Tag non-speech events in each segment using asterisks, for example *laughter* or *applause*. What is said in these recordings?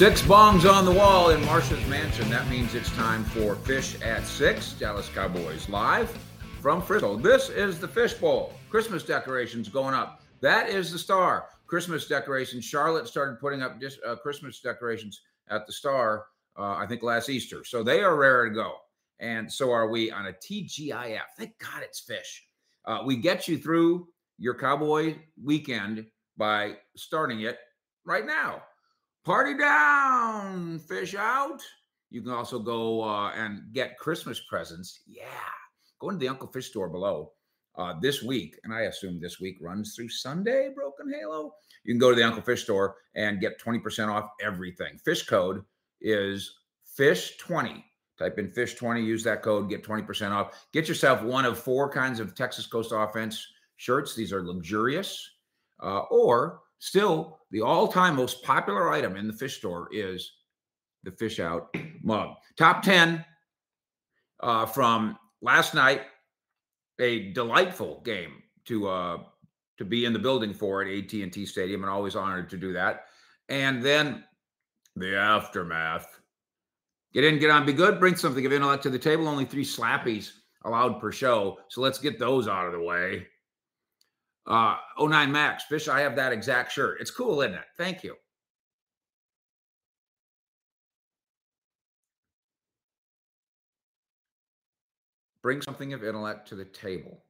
Six bongs on the wall in Marsha's mansion. That means it's time for Fish at Six, Dallas Cowboys live from Frisco. This is the Fish Bowl. Christmas decorations going up. That is the star. Christmas decorations. Charlotte started putting up dis- uh, Christmas decorations at the star, uh, I think last Easter. So they are rare to go. And so are we on a TGIF. Thank God it's Fish. Uh, we get you through your Cowboy weekend by starting it right now. Party down, fish out. You can also go uh, and get Christmas presents. Yeah. Go into the Uncle Fish store below uh, this week. And I assume this week runs through Sunday, Broken Halo. You can go to the Uncle Fish store and get 20% off everything. Fish code is fish20. Type in fish20, use that code, get 20% off. Get yourself one of four kinds of Texas Coast offense shirts. These are luxurious. Uh, or still, the all time most popular item in the fish store is the fish out *clears throat* mug. Top 10 uh, from last night, a delightful game to uh, to be in the building for at AT&T Stadium, and always honored to do that. And then the aftermath. Get in, get on, be good. Bring something of intellect to the table. Only three slappies allowed per show, so let's get those out of the way. Uh, 09 Max, Fish, I have that exact shirt. It's cool, isn't it? Thank you. Bring something of intellect to the table.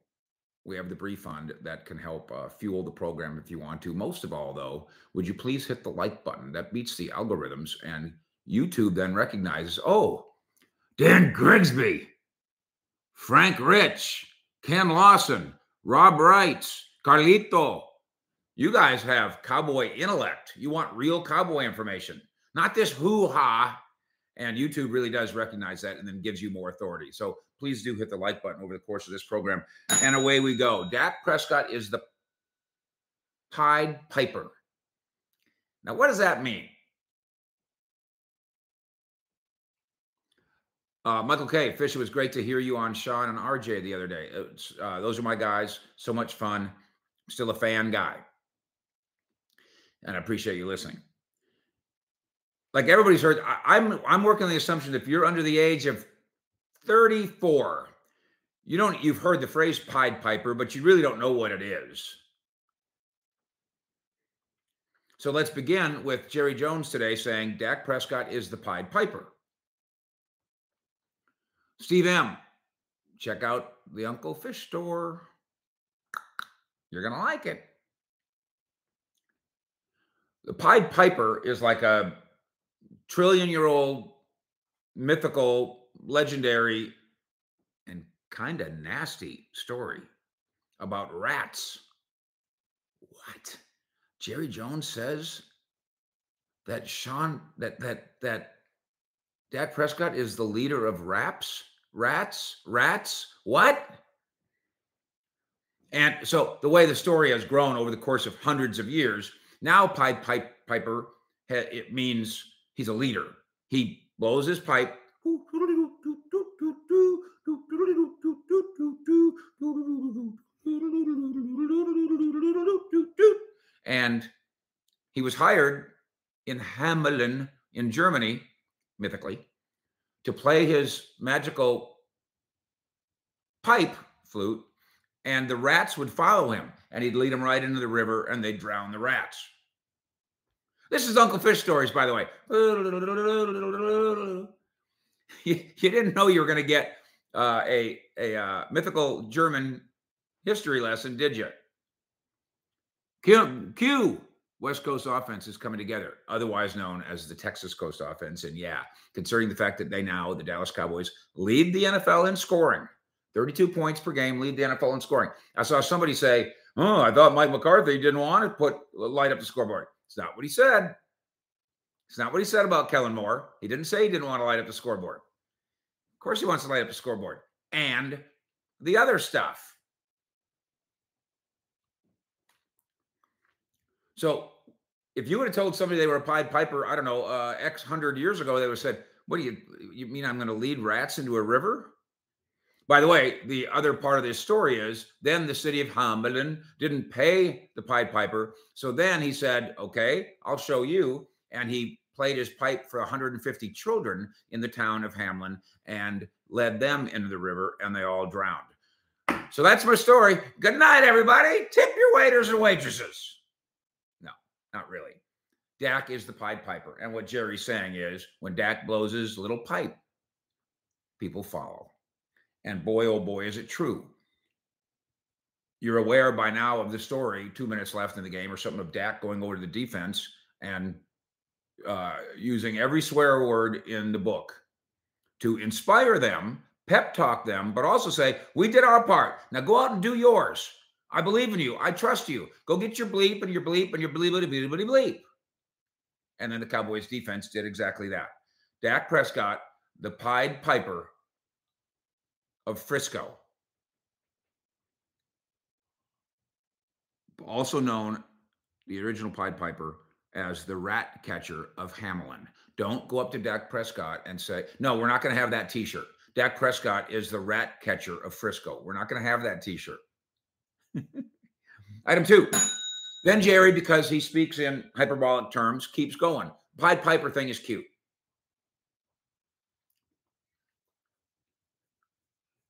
We have the brief fund that can help uh, fuel the program if you want to. Most of all, though, would you please hit the like button? That beats the algorithms, and YouTube then recognizes, oh, Dan Grigsby, Frank Rich, Ken Lawson, Rob Wrights, Carlito, you guys have cowboy intellect. You want real cowboy information, not this hoo ha. And YouTube really does recognize that and then gives you more authority. So please do hit the like button over the course of this program. And away we go. Dak Prescott is the Pied Piper. Now, what does that mean? Uh, Michael K. Fisher it was great to hear you on Sean and RJ the other day. Uh, those are my guys. So much fun. Still a fan guy. And I appreciate you listening. Like everybody's heard, I, I'm I'm working on the assumption that if you're under the age of 34, you don't you've heard the phrase Pied Piper, but you really don't know what it is. So let's begin with Jerry Jones today saying Dak Prescott is the Pied Piper. Steve M, check out the Uncle Fish store. You're going to like it. The Pied Piper is like a trillion year old mythical, legendary, and kind of nasty story about rats. What? Jerry Jones says that Sean that that that Dak Prescott is the leader of raps, rats, rats. What? And so the way the story has grown over the course of hundreds of years, now Pied Pipe Piper it means he's a leader. He blows his pipe. And he was hired in Hamelin in Germany, mythically, to play his magical pipe flute and the rats would follow him and he'd lead them right into the river and they'd drown the rats. This is Uncle Fish stories, by the way. *laughs* You, didn't know you were going to get uh, a, a uh, mythical German history lesson, did you? Q, Q, West Coast offense is coming together, otherwise known as the Texas Coast offense. And yeah, concerning the fact that they now, the Dallas Cowboys, lead the NFL in scoring 32 points per game, lead the NFL in scoring. I saw somebody say, "Oh, I thought Mike McCarthy didn't want to put light up the scoreboard." It's not what he said. It's not what he said about Kellen Moore. He didn't say he didn't want to light up the scoreboard. Of course, he wants to light up the scoreboard and the other stuff. So, if you would have told somebody they were a Pied Piper, I don't know, uh, X hundred years ago, they would have said, "What do you you mean? I'm going to lead rats into a river?" By the way, the other part of this story is then the city of Hamelin didn't pay the Pied Piper. So then he said, okay, I'll show you. And he played his pipe for 150 children in the town of Hamelin and led them into the river, and they all drowned. So that's my story. Good night, everybody. Tip your waiters and waitresses. No, not really. Dak is the Pied Piper. And what Jerry's saying is when Dak blows his little pipe, people follow. And boy, oh boy, is it true. You're aware by now of the story, two minutes left in the game, or something of Dak going over to the defense and uh, using every swear word in the book to inspire them, pep talk them, but also say, We did our part. Now go out and do yours. I believe in you. I trust you. Go get your bleep and your bleep and your bleep and bleep bleep bleep. And then the Cowboys defense did exactly that. Dak Prescott, the Pied Piper of Frisco, also known the original Pied Piper as the rat catcher of Hamelin. Don't go up to Dak Prescott and say, no, we're not going to have that t shirt. Dak Prescott is the rat catcher of Frisco. We're not going to have that t shirt. *laughs* Item two. Then Jerry, because he speaks in hyperbolic terms, keeps going. Pied Piper thing is cute.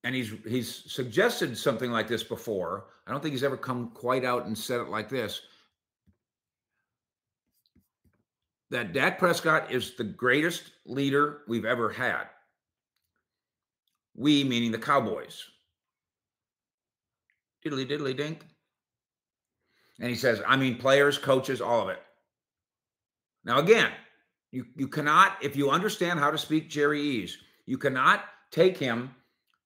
And he's he's suggested something like this before. I don't think he's ever come quite out and said it like this. that Dak Prescott is the greatest leader we've ever had. We, meaning the Cowboys. Diddly diddly dink. And he says, I mean, players, coaches, all of it. Now, again, you, you cannot, if you understand how to speak Jerry Ease, you cannot take him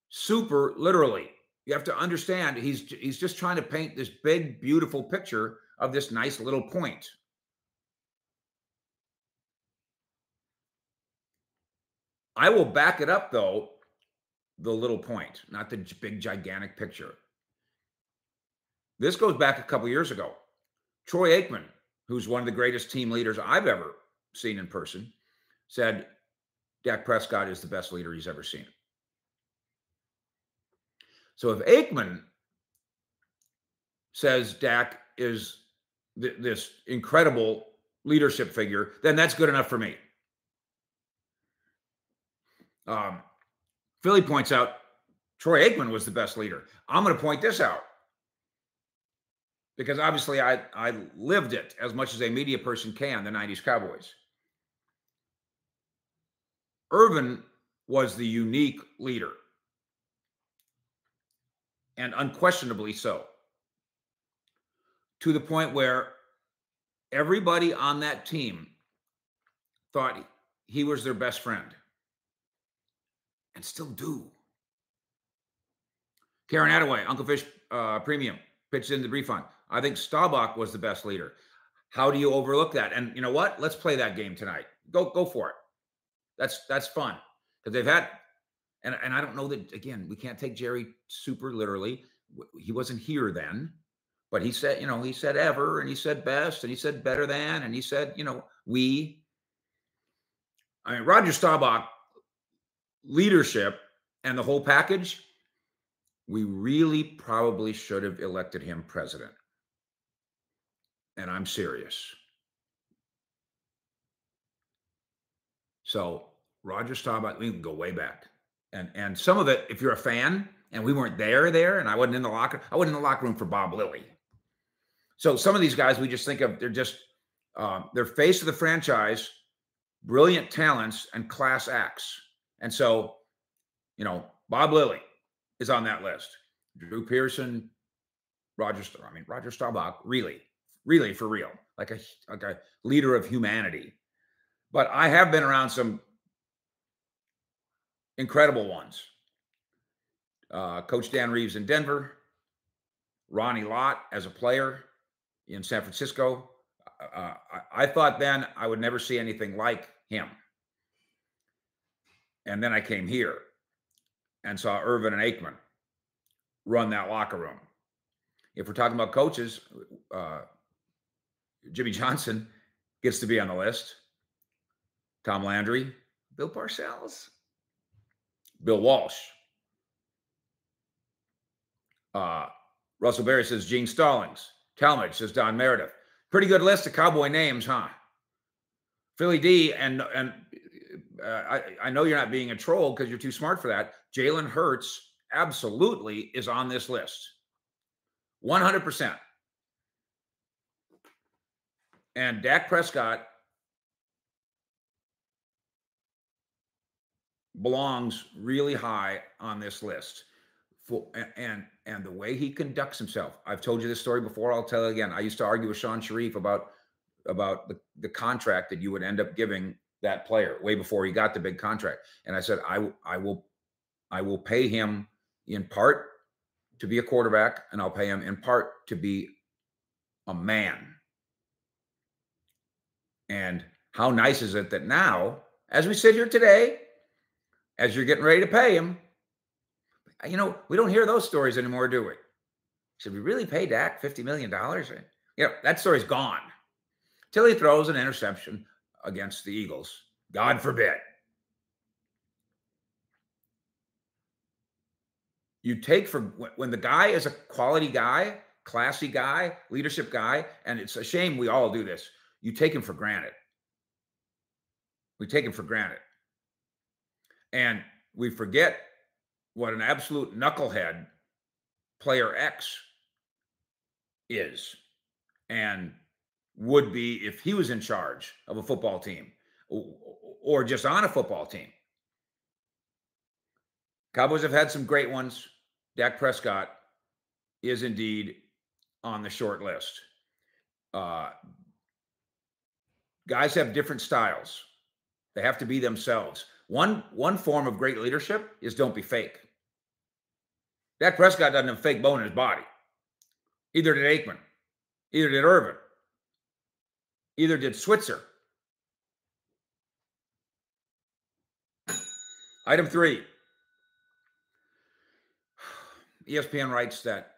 super literally. You have to understand he's he's just trying to paint this big, beautiful picture of this nice little point. I will back it up though, the little point, not the big gigantic picture. This goes back a couple years ago. Troy Aikman, who's one of the greatest team leaders I've ever seen in person, said Dak Prescott is the best leader he's ever seen. So if Aikman says Dak is th- this incredible leadership figure, then that's good enough for me. Um, Philly points out Troy Aikman was the best leader. I'm going to point this out because obviously I, I lived it as much as a media person can, the 90s Cowboys. Irvin was the unique leader, and unquestionably so, to the point where everybody on that team thought he was their best friend and still do. Karen Attaway, Uncle Fish uh, Premium, pitched in the brief on. I think Staubach was the best leader. How do you overlook that? And you know what? Let's play that game tonight. Go go for it. That's that's fun because they've had, and and I don't know that again. We can't take Jerry super literally. He wasn't here then, but he said you know he said ever and he said best and he said better than and he said you know we. I mean Roger Staubach leadership and the whole package, we really probably should have elected him president. And I'm serious. So Roger Staubach, we can go way back. And and some of it, if you're a fan, and we weren't there there, and I wasn't in the locker, I wasn't in the locker room for Bob Lilly. So some of these guys we just think of, they're just uh, they're face of the franchise, brilliant talents and class acts. And so, you know, Bob Lilly is on that list. Drew Pearson, Roger, I mean, Roger Staubach, really, really for real, like a like a leader of humanity. But I have been around some incredible ones. Uh, Coach Dan Reeves in Denver, Ronnie Lott as a player in San Francisco. Uh, uh I, I thought then I would never see anything like him. And then I came here and saw Irvin and Aikman run that locker room. If we're talking about coaches, uh, Jimmy *laughs* Johnson gets to be on the list. Tom Landry, Bill Parcells, Bill Walsh. Uh, Russell Berry says Gene Stallings. Talmadge says Don Meredith. Pretty good list of cowboy names, huh? Philly D, and and uh, I, I know you're not being a troll because you're too smart for that. Jalen Hurts absolutely is on this list. 100%. And Dak Prescott belongs really high on this list. For, and and the way he conducts himself. I've told you this story before. I'll tell it again. I used to argue with Sean Sharif about about the, the contract that you would end up giving that player way before he got the big contract. And I said, I I will I will pay him in part to be a quarterback, and I'll pay him in part to be a man. And how nice is it that now, as we sit here today, as you're getting ready to pay him, you know, we don't hear those stories anymore, do we? Should we really pay Dak $50 million? You know, that story's gone. Till he throws an interception against the Eagles. God forbid. You take for when the guy is a quality guy, classy guy, leadership guy, and it's a shame we all do this. You take him for granted. We take him for granted. And we forget what an absolute knucklehead player X is and would be if he was in charge of a football team or just on a football team. Cowboys have had some great ones. Dak Prescott is indeed on the short list. Uh, guys have different styles. They have to be themselves. One one form of great leadership is don't be fake. Dak Prescott doesn't have fake bone in his body. Either did Aikman. Either did Irvin. Either did Switzer. Item three. *sighs* ESPN writes that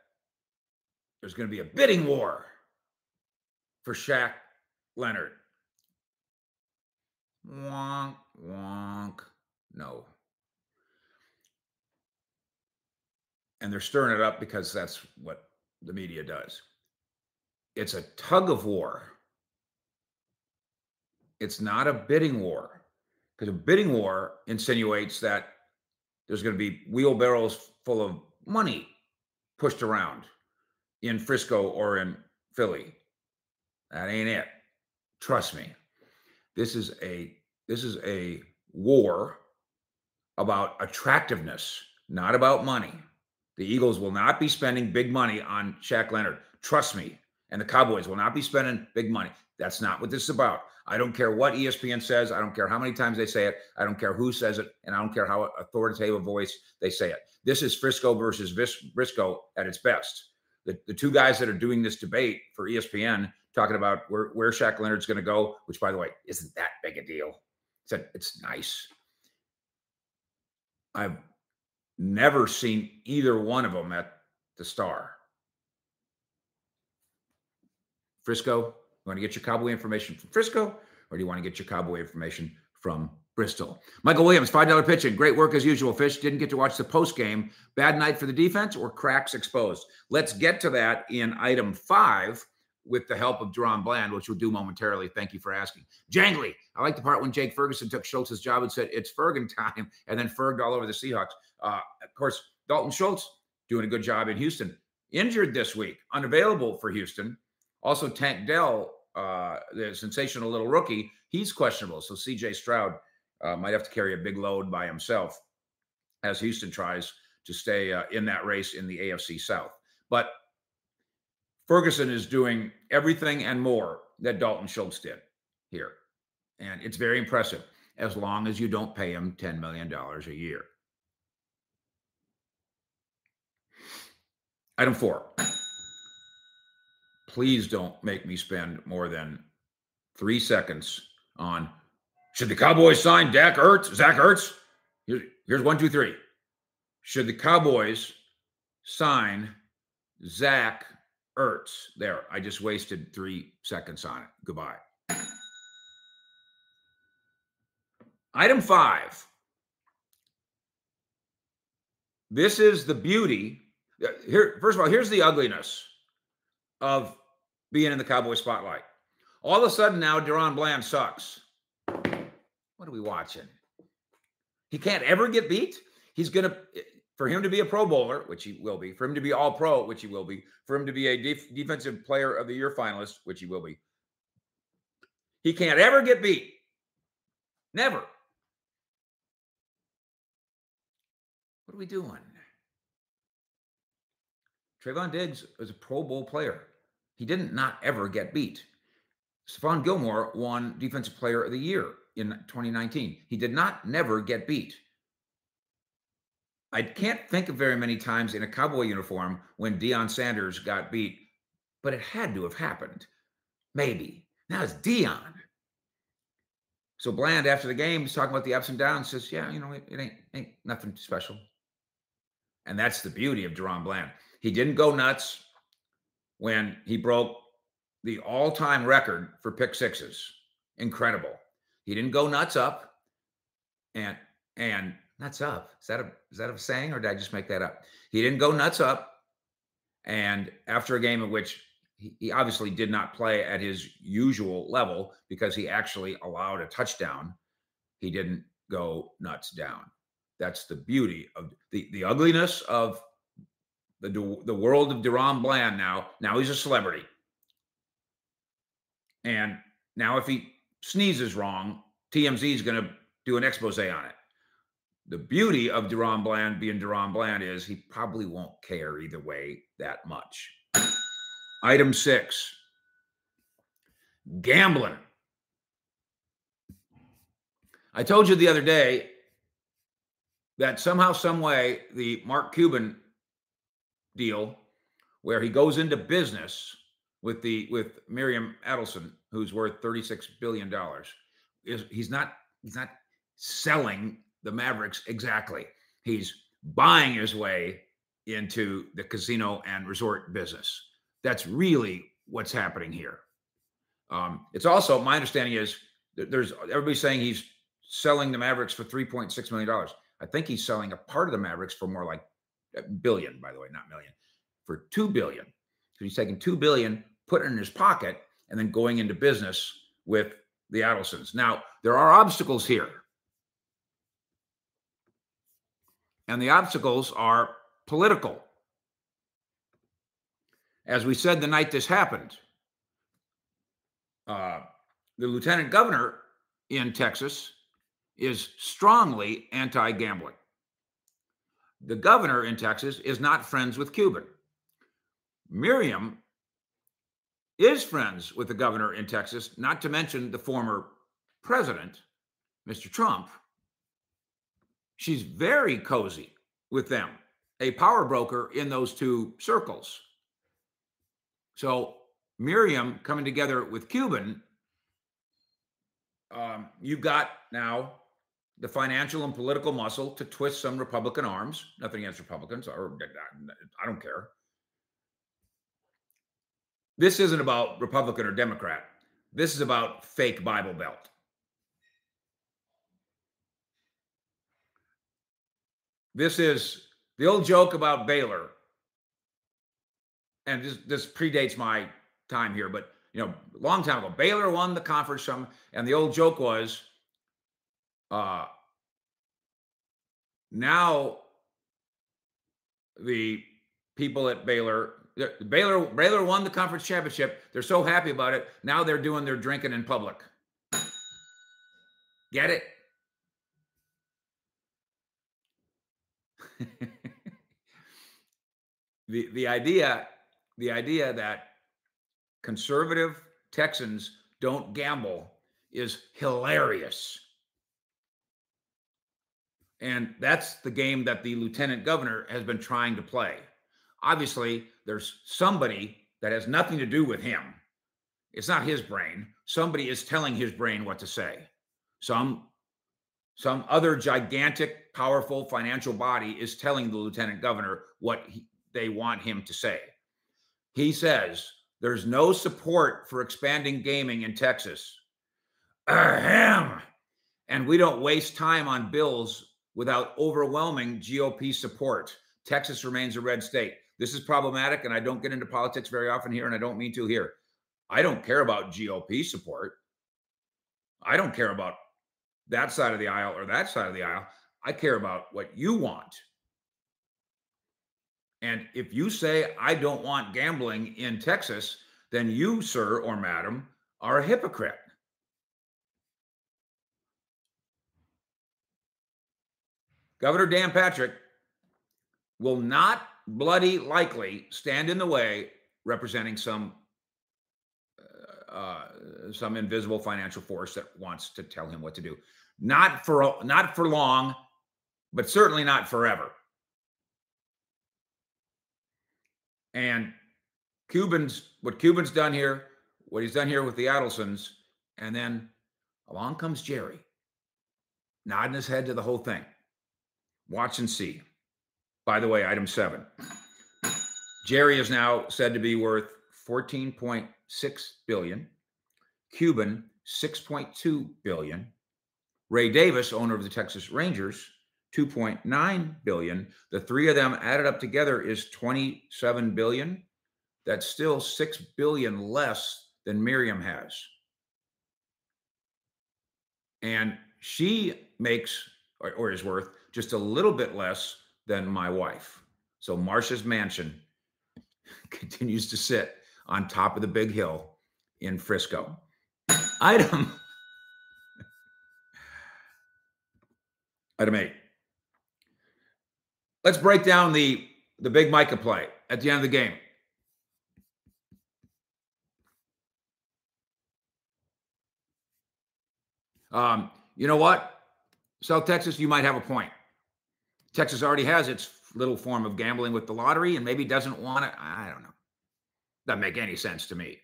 there's going to be a bidding war for Shaq Leonard. Wonk, wonk. No. And they're stirring it up because that's what the media does. It's a tug of war. It's not a bidding war because a bidding war insinuates that there's going to be wheelbarrows full of money pushed around in Frisco or in Philly. That ain't it. Trust me. This is a this is a war about attractiveness, not about money. The Eagles will not be spending big money on Shaq Leonard. Trust me. And the Cowboys will not be spending big money. That's not what this is about. I don't care what ESPN says. I don't care how many times they say it. I don't care who says it. And I don't care how authoritative a voice they say it. This is Frisco versus Bristol at its best. The, the two guys that are doing this debate for ESPN talking about where, where Shaq Leonard's going to go, which, by the way, isn't that big a deal. A, it's nice. I've never seen either one of them at the Star. Frisco, you want to get your cowboy information from Frisco, or do you want to get your cowboy information from Bristol? Michael Williams, $5 pitching. Great work as usual, Fish. Didn't get to watch the post game. Bad night for the defense or cracks exposed? Let's get to that in item five with the help of DaRon Bland, which we'll do momentarily. Thank you for asking. Jangly, I like the part when Jake Ferguson took Schultz's job and said, it's Fergan time, *laughs* and then Ferged all over the Seahawks. Uh, of course, Dalton Schultz doing a good job in Houston. Injured this week, unavailable for Houston. Also, Tank Dell uh, the sensational little rookie, he's questionable. So CJ Stroud uh, might have to carry a big load by himself as Houston tries to stay uh, in that race in the AFC South. But Ferguson is doing everything and more that Dalton Schultz did here. And it's very impressive as long as you don't pay him $10 million a year. Item four please don't make me spend more than three seconds on should the Cowboys sign Dak Ertz, Zach Ertz? Here's one, two, three. Should the Cowboys sign Zach Ertz? There, I just wasted three seconds on it. Goodbye. Item five. This is the beauty. Uh, here, first of all, here's the ugliness of being in the Cowboy spotlight. All of a sudden now, DaRon Bland sucks. What are we watching? He can't ever get beat. He's to, for him to be a Pro Bowler, which he will be, for him to be All Pro, which he will be, for him to be a def- Defensive Player of the Year finalist, which he will be, he can't ever get beat. Never. What are we doing? Trevon Diggs was a Pro Bowl player. He didn't not ever get beat. Stephon Gilmore won Defensive Player of the Year in 2019. He did not never get beat. I can't think of very many times in a Cowboy uniform when Deion Sanders got beat, but it had to have happened. Maybe. Now it's Deion. So Bland, after the game, he's talking about the ups and downs, says, Yeah, you know, it, it ain't, ain't nothing special. And that's the beauty of DaRon Bland. He didn't go nuts when he broke the all-time record for pick sixes. Incredible. He didn't go nuts up. And and nuts up. Is that a is that a saying or did I just make that up? He didn't go nuts up. And after a game in which he, he obviously did not play at his usual level because he actually allowed a touchdown, he didn't go nuts down. That's the beauty of the, the ugliness of the, the world of DaRon Bland now. Now he's a celebrity. And now if he sneezes wrong, TMZ is going to do an expose on it. The beauty of DaRon Bland being DaRon Bland is he probably won't care either way that much. Item six gambling. I told you the other day that somehow, some way, the Mark Cuban deal, where he goes into business with the with Miriam Adelson, who's worth thirty six billion dollars, is he's not he's not selling the Mavericks exactly. He's buying his way into the casino and resort business. That's really what's happening here. Um, it's also my understanding is there's everybody's saying he's selling the Mavericks for three point six million dollars. I think he's selling a part of the Mavericks for more like a billion, by the way, not million, for two billion. So he's taking two billion, putting it in his pocket, and then going into business with the Adelsons. Now, there are obstacles here. And the obstacles are political. As we said the night this happened, uh, the lieutenant governor in Texas is strongly anti gambling. The governor in Texas is not friends with Cuban. Miriam is friends with the governor in Texas, not to mention the former president, Mr. Trump. She's very cozy with them, a power broker in those two circles. So Miriam coming together with Cuban, um, you've got now the financial and political muscle to twist some Republican arms. Nothing against Republicans, or I don't care. This isn't about Republican or Democrat. This is about fake Bible Belt. This is the old joke about Baylor. And this, this predates my time here, but you know, a long time ago, Baylor won the conference some, and the old joke was uh, now the people at Baylor, Baylor, Baylor won the conference championship. They're so happy about it. Now they're doing their drinking in public. Get it? *laughs* the the idea the idea that conservative Texans don't gamble is hilarious. And that's the game that the lieutenant governor has been trying to play. Obviously, there's somebody that has nothing to do with him. It's not his brain. Somebody is telling his brain what to say. Some some other gigantic, powerful financial body is telling the lieutenant governor what he, they want him to say. He says there's no support for expanding gaming in Texas. Ahem. And we don't waste time on bills without overwhelming GOP support. Texas remains a red state. This is problematic, and I don't get into politics very often here, and I don't mean to here. I don't care about GOP support. I don't care about that side of the aisle or that side of the aisle. I care about what you want. And if you say, I don't want gambling in Texas, then you, sir or madam, are a hypocrite. Governor Dan Patrick will not bloody likely stand in the way representing some uh, uh, some invisible financial force that wants to tell him what to do. Not for not for long, but certainly not forever. And Cuban's what Cuban's done here, what he's done here with the Adelsons, and then along comes Jerry, nodding his head to the whole thing. Watch and see. By the way, item seven. Jerry is now said to be worth 14.6 billion. Cuban 6.2 billion. Ray Davis, owner of the Texas Rangers, 2.9 billion. The three of them added up together is 27 billion. That's still 6 billion less than Miriam has. And she makes or, or is worth just a little bit less than my wife. So Marsha's mansion *laughs* continues to sit on top of the big hill in Frisco. *coughs* Item *laughs* Item 8. Let's break down the the big Micah play at the end of the game. Um, you know what? South Texas, you might have a point. Texas already has its little form of gambling with the lottery and maybe doesn't want it. I don't know. Doesn't make any sense to me.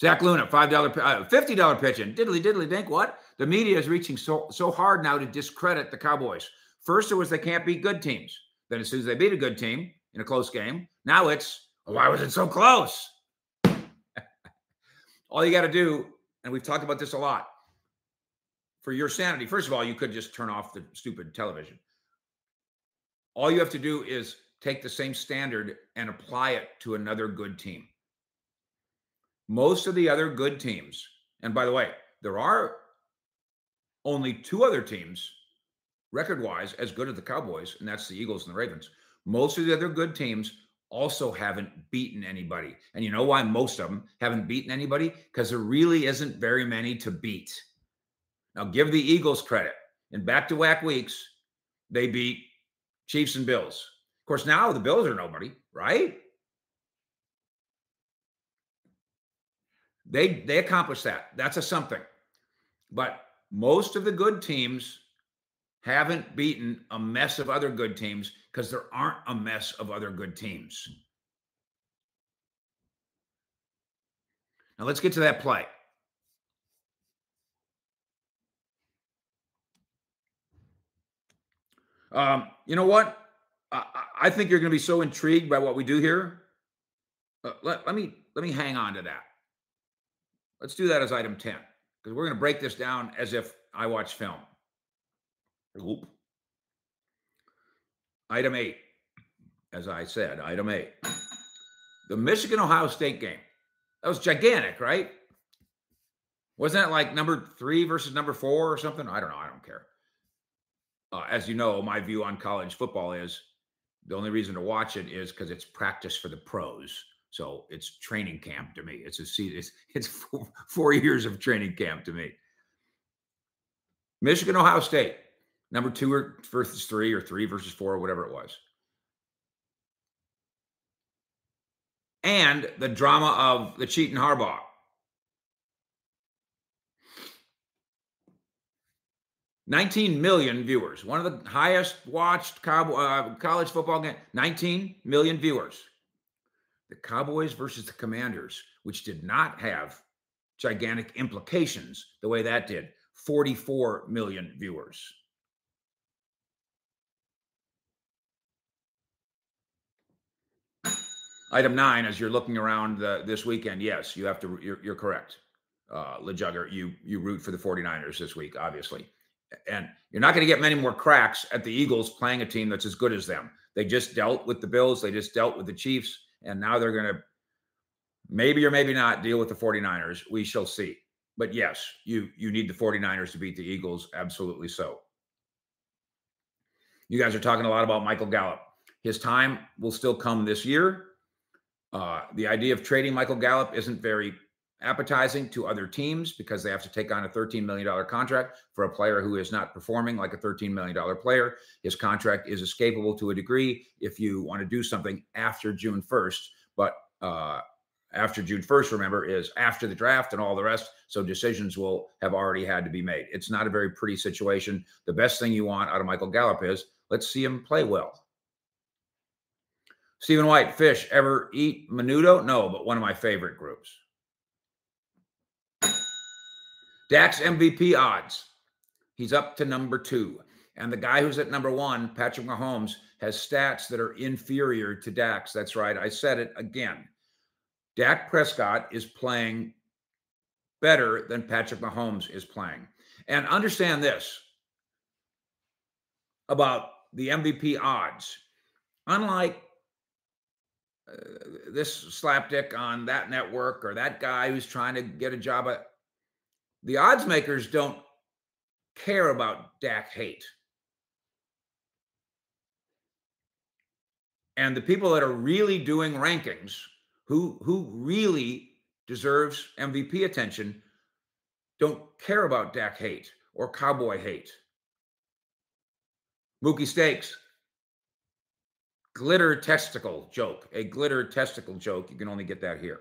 Zach Luna, $5, uh, $50 pitching. Diddly, diddly, dink. What? The media is reaching so, so hard now to discredit the Cowboys. First, it was they can't beat good teams. Then, as soon as they beat a good team in a close game, now it's, why was it so close? *laughs* All you got to do, and we've talked about this a lot, for your sanity, first of all, you could just turn off the stupid television. All you have to do is take the same standard and apply it to another good team. Most of the other good teams, and by the way, there are only two other teams record wise as good as the Cowboys, and that's the Eagles and the Ravens. Most of the other good teams also haven't beaten anybody. And you know why most of them haven't beaten anybody? Because there really isn't very many to beat. Now, give the Eagles credit. In back to back weeks, they beat Chiefs and Bills. Of course, now the Bills are nobody, right? They they accomplished that. That's a something. But most of the good teams haven't beaten a mess of other good teams because there aren't a mess of other good teams. Now let's get to that play. Um, you know what? I, I think you're going to be so intrigued by what we do here. Uh, let, let me let me hang on to that. Let's do that as item 10 because we're going to break this down as if I watch film. Oop. Item 8. As I said, item 8. The Michigan Ohio State game. That was gigantic, right? Wasn't that like number 3 versus number 4 or something? I don't know, I don't care uh, as you know, my view on college football is the only reason to watch it is because it's practice for the pros. So it's training camp to me. It's a it's *laughs* it's four, four years of training camp to me. Michigan, Ohio State, number two or versus three or three versus four or whatever it was. And the drama of the cheating Harbaugh. 19 million viewers, one of the highest watched uh, college football game. 19 million viewers. The Cowboys versus the Commanders, which did not have gigantic implications the way that did, 44 million viewers. Item nine, as you're looking around the, this weekend, yes, you have to, you're, you're correct. Uh, LeJugger, you, you root for the 49ers this week, obviously and you're not going to get many more cracks at the Eagles playing a team that's as good as them. They just dealt with the Bills, they just dealt with the Chiefs, and now they're going to maybe or maybe not deal with the 49ers. We shall see. but yes, you you need the 49ers to beat the Eagles. Absolutely so. You guys are talking a lot about Michael Gallup. His time will still come this year. Uh, the idea of trading Michael Gallup isn't very appetizing to other teams because they have to take on a $13 million contract for a player who is not performing like a $13 million player. His contract is escapable to a degree if you want to do something after June 1st. But uh, after June 1st, remember, is after the draft and all the rest. So decisions will have already had to be made. It's not a very pretty situation. The best thing you want out of Michael Gallup is let's see him play well. Stephen White, fish ever eat menudo? No, but one of my favorite groups. Dak's MVP odds. He's up to number two. And the guy who's at number one, Patrick Mahomes, has stats that are inferior to Dak's. That's right. I said it again. Dak Prescott is playing better than Patrick Mahomes is playing. And understand this about the MVP odds. Unlike this slapdick on that network or that guy who's trying to get a job at the odds makers don't care about Dak hate. And the people that are really doing rankings who who really deserves MVP attention don't care about Dak hate or Cowboy hate. Mookie Stakes, glitter testicle joke, a glitter testicle joke. You can only get that here.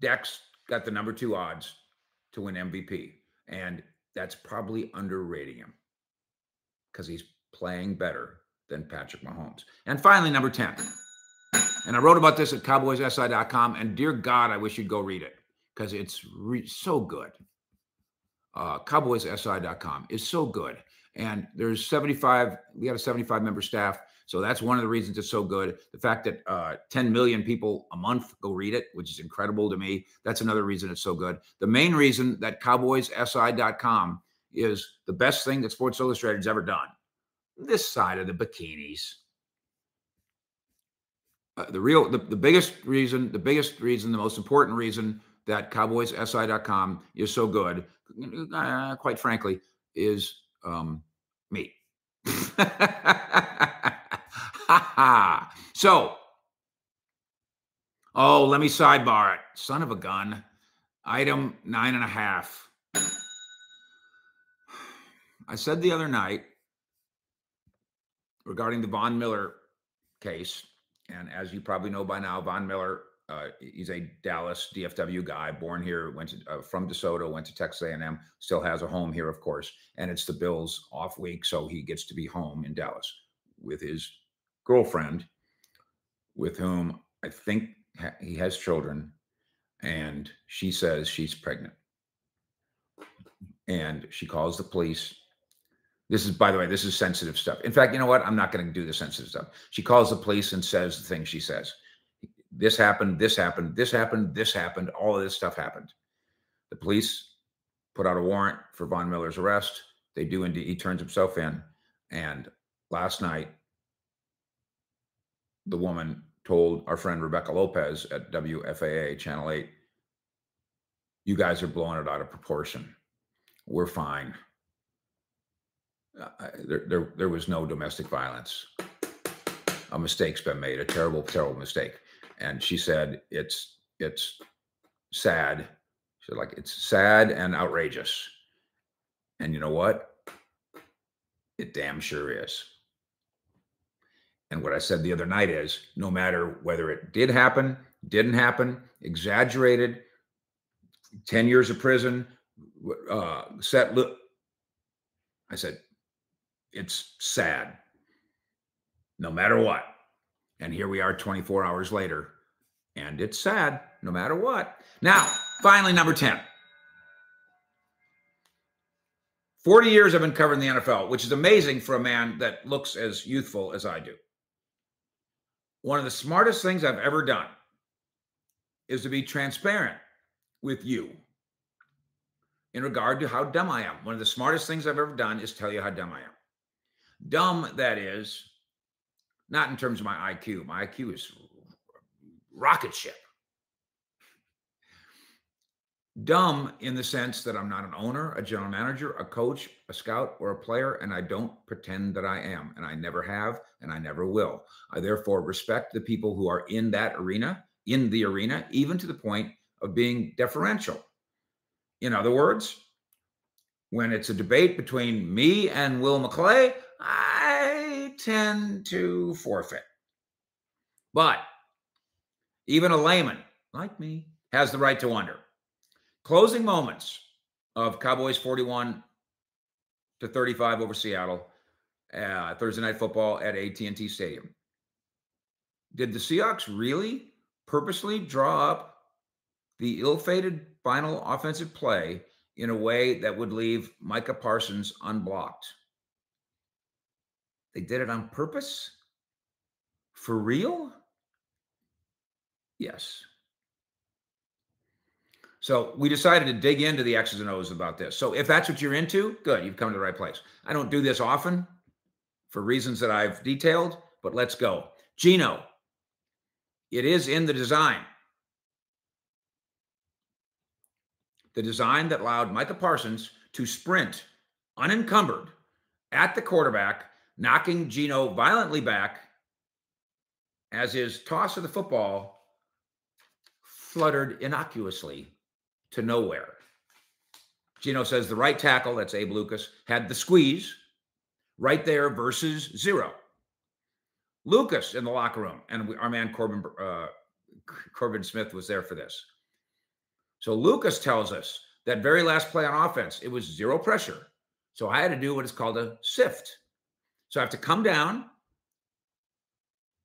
Dak's got the number two odds to win MVP, and that's probably underrating him because he's playing better than Patrick Mahomes. And finally, number 10. And I wrote about this at cowboyssi.com. And dear God, I wish you'd go read it because it's re- so good. Uh, cowboyssi.com is so good. And there's 75, we got a 75 member staff. So that's one of the reasons it's so good. The fact that uh, 10 million people a month go read it, which is incredible to me. That's another reason it's so good. The main reason that cowboyssi.com is the best thing that Sports Illustrated's ever done. This side of the bikinis. Uh, the real the, the biggest reason the biggest reason the most important reason that cowboyssi.com is so good uh, quite frankly is um, me. *laughs* So oh let me sidebar it. Son of a gun. Item nine and a half. I said the other night regarding the von miller case and as you probably know by now, Von Miller, uh, he's a Dallas DFW guy, born here, went to, uh, from DeSoto, went to Texas A&M, still has a home here, of course. And it's the Bills' off week, so he gets to be home in Dallas with his girlfriend, with whom I think ha- he has children, and she says she's pregnant. And she calls the police this is, by the way, this is sensitive stuff. In fact, you know what? I'm not going to do the sensitive stuff. She calls the police and says the thing she says. This happened, this happened, this happened, this happened, all of this stuff happened. The police put out a warrant for Von Miller's arrest. They do indeed. He turns himself in. And last night, the woman told our friend Rebecca Lopez at WFAA Channel 8, you guys are blowing it out of proportion. We're fine uh, there, there, there was no domestic violence. A mistake's been made, a terrible, terrible mistake. And she said, it's, it's sad. She said, like, it's sad and outrageous. And you know what? It damn sure is. And what I said the other night is no matter whether it did happen, didn't happen, exaggerated, 10 years of prison, uh, set, look, I said, it's sad no matter what. And here we are 24 hours later, and it's sad no matter what. Now, finally, number 10. 40 years I've been covering the NFL, which is amazing for a man that looks as youthful as I do. One of the smartest things I've ever done is to be transparent with you in regard to how dumb I am. One of the smartest things I've ever done is tell you how dumb I am. Dumb, that is, not in terms of my IQ. My IQ is rocket ship. dumb in the sense that I'm not an owner, a general manager, a coach, a scout, or a player, and I don't pretend that I am, and I never have, and I never will. I therefore respect the people who are in that arena, in the arena, even to the point of being deferential. In other words, when it's a debate between me and Will McClay, I tend to forfeit. But even a layman like me has the right to wonder. Closing moments of Cowboys 41 to 35 over Seattle, uh, Thursday night football at AT&T Stadium. Did the Seahawks really purposely draw up the ill-fated final offensive play in a way that would leave Micah Parsons unblocked? They did it on purpose? For real? Yes. So we decided to dig into the X's and O's about this. So if that's what you're into, good, you've come to the right place. I don't do this often for reasons that I've detailed, but let's go. Geno, it is in the design. The design that allowed Micah Parsons to sprint unencumbered at the quarterback, knocking Geno violently back as his toss of the football fluttered innocuously to nowhere. Geno says the right tackle, that's Abe Lucas, had the squeeze right there versus zero. Lucas in the locker room, and we, our man Corbin uh, Corbin Smith was there for this. So Lucas tells us that very last play on offense, it was zero pressure. So I had to do what is called a sift. So I have to come down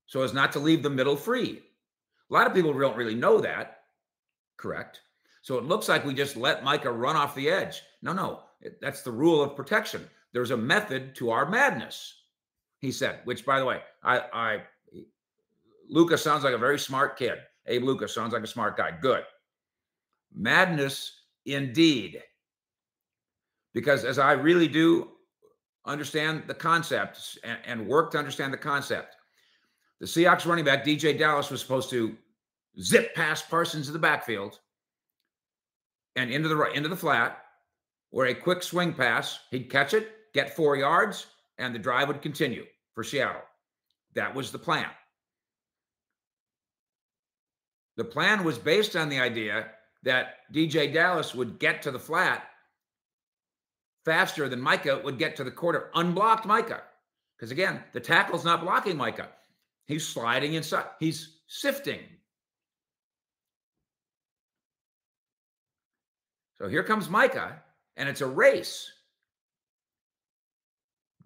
so as not to leave the middle free. A lot of people don't really know that. Correct. So it looks like we just let Micah run off the edge. No, no, that's the rule of protection. There's a method to our madness, he said, which by the way, I, I, Lucas sounds like a very smart kid. Abe Lucas sounds like a smart guy. Good. Madness indeed. Because as I really do understand the concept and, and work to understand the concept, the Seahawks running back, DeeJay Dallas, was supposed to zip past Parsons in the backfield and into the into the flat, where a quick swing pass, he'd catch it, get four yards, and the drive would continue for Seattle. That was the plan. The plan was based on the idea that DeeJay Dallas would get to the flat faster than Micah would get to the quarter, unblocked Micah. Because again, the tackle's not blocking Micah. He's sliding inside, he's sifting So here comes Micah, and it's a race.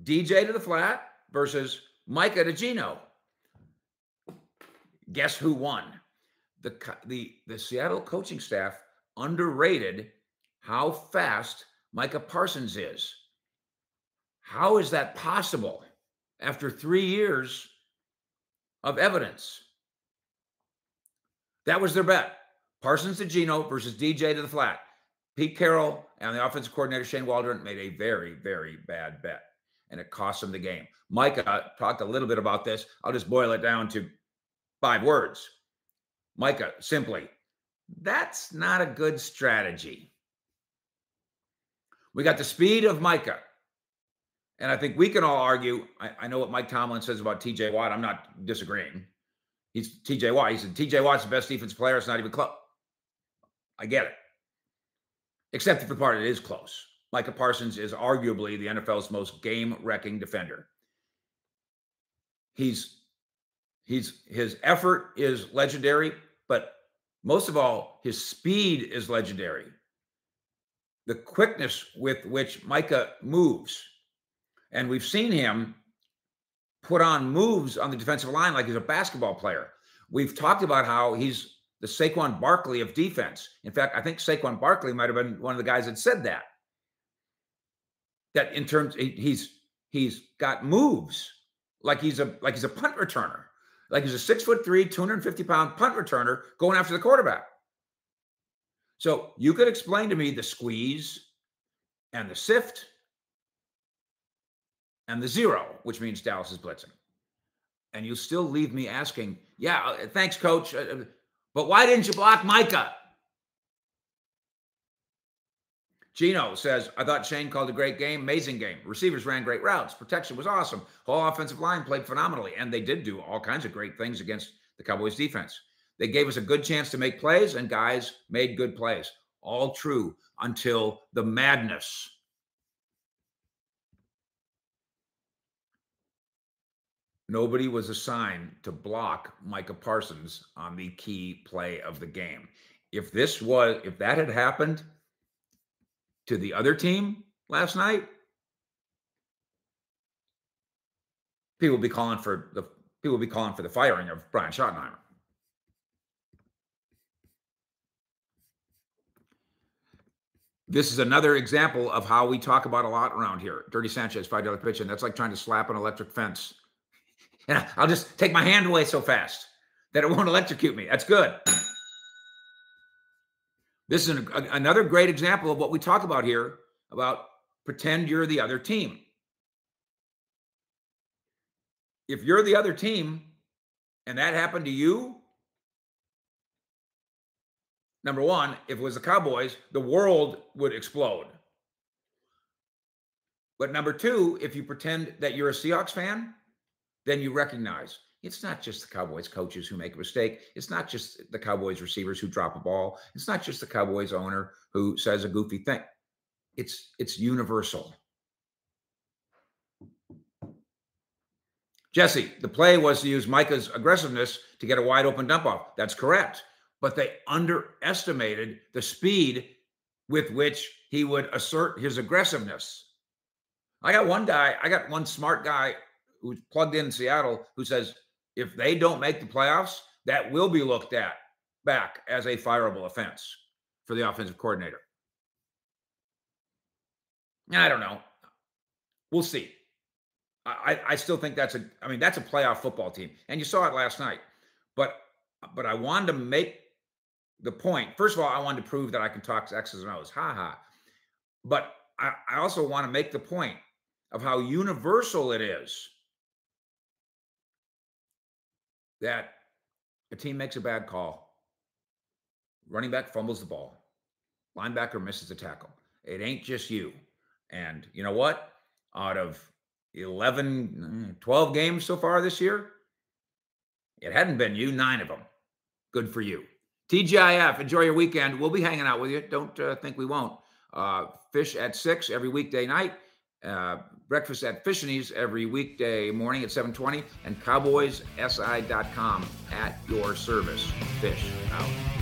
DJ to the flat versus Micah to Geno. Guess who won? The, the, the Seattle coaching staff underrated how fast Micah Parsons is. How is that possible after three years of evidence? That was their bet. Parsons to Geno versus DJ to the flat. Pete Carroll and the offensive coordinator Shane Waldron made a very, very bad bet, and it cost them the game. Micah uh, talked a little bit about this. I'll just boil it down to five words. Micah, simply, that's not a good strategy. We got the speed of Micah. And I think we can all argue. I, I know what Mike Tomlin says about TJ Watt. I'm not disagreeing. He's TJ Watt. He said TJ Watt's the best defense player. It's not even close. I get it except for the part it is close. Micah Parsons is arguably the NFL's most game-wrecking defender. He's he's his effort is legendary, but most of all, his speed is legendary. The quickness with which Micah moves, and we've seen him put on moves on the defensive line like he's a basketball player. We've talked about how he's the Saquon Barkley of defense. In fact, I think Saquon Barkley might have been one of the guys that said that. That in terms he's he's got moves like he's a like he's a punt returner, like he's a six foot three, 250 pound punt returner going after the quarterback. So you could explain to me the squeeze and the sift and the zero, which means Dallas is blitzing. And you still leave me asking, yeah, uh, thanks, coach. But why didn't you block Micah? Geno says, I thought Shane called a great game, amazing game. Receivers ran great routes. Protection was awesome. Whole offensive line played phenomenally. And they did do all kinds of great things against the Cowboys defense. They gave us a good chance to make plays, and guys made good plays. All true until the madness. Nobody was assigned to block Micah Parsons on the key play of the game. If this was, if that had happened to the other team last night, people would be calling for the people would be calling for the firing of Brian Schottenheimer. This is another example of how we talk about a lot around here. Dirty Sanchez, five dollar pitch, and that's like trying to slap an electric fence. And I'll just take my hand away so fast that it won't electrocute me. That's good. This is an, a, another great example of what we talk about here about pretend you're the other team. If you're the other team and that happened to you, number one, if it was the Cowboys, the world would explode. But number two, if you pretend that you're a Seahawks fan, then you recognize it's not just the Cowboys coaches who make a mistake. It's not just the Cowboys receivers who drop a ball. It's not just the Cowboys owner who says a goofy thing. It's it's universal. Jesse, the play was to use Micah's aggressiveness to get a wide open dump off. That's correct. But they underestimated the speed with which he would assert his aggressiveness. I got one guy, I got one smart guy who's plugged in Seattle who says if they don't make the playoffs, that will be looked at back as a fireable offense for the offensive coordinator. I don't know. We'll see. I, I still think that's a I mean that's a playoff football team. And you saw it last night. But but I wanted to make the point. First of all, I wanted to prove that I can talk to X's and O's. Ha ha. But I, I also want to make the point of how universal it is that a team makes a bad call, running back fumbles the ball, linebacker misses a tackle. It ain't just you. And you know what? Out of 11, 12 games so far this year, it hadn't been you, nine of them. Good for you. TGIF, enjoy your weekend. We'll be hanging out with you. Don't uh, think we won't. Uh, fish at six every weekday night. Uh, breakfast at Fish and Fishinies every weekday morning at 720 and cowboyssi.com at your service. Fish out.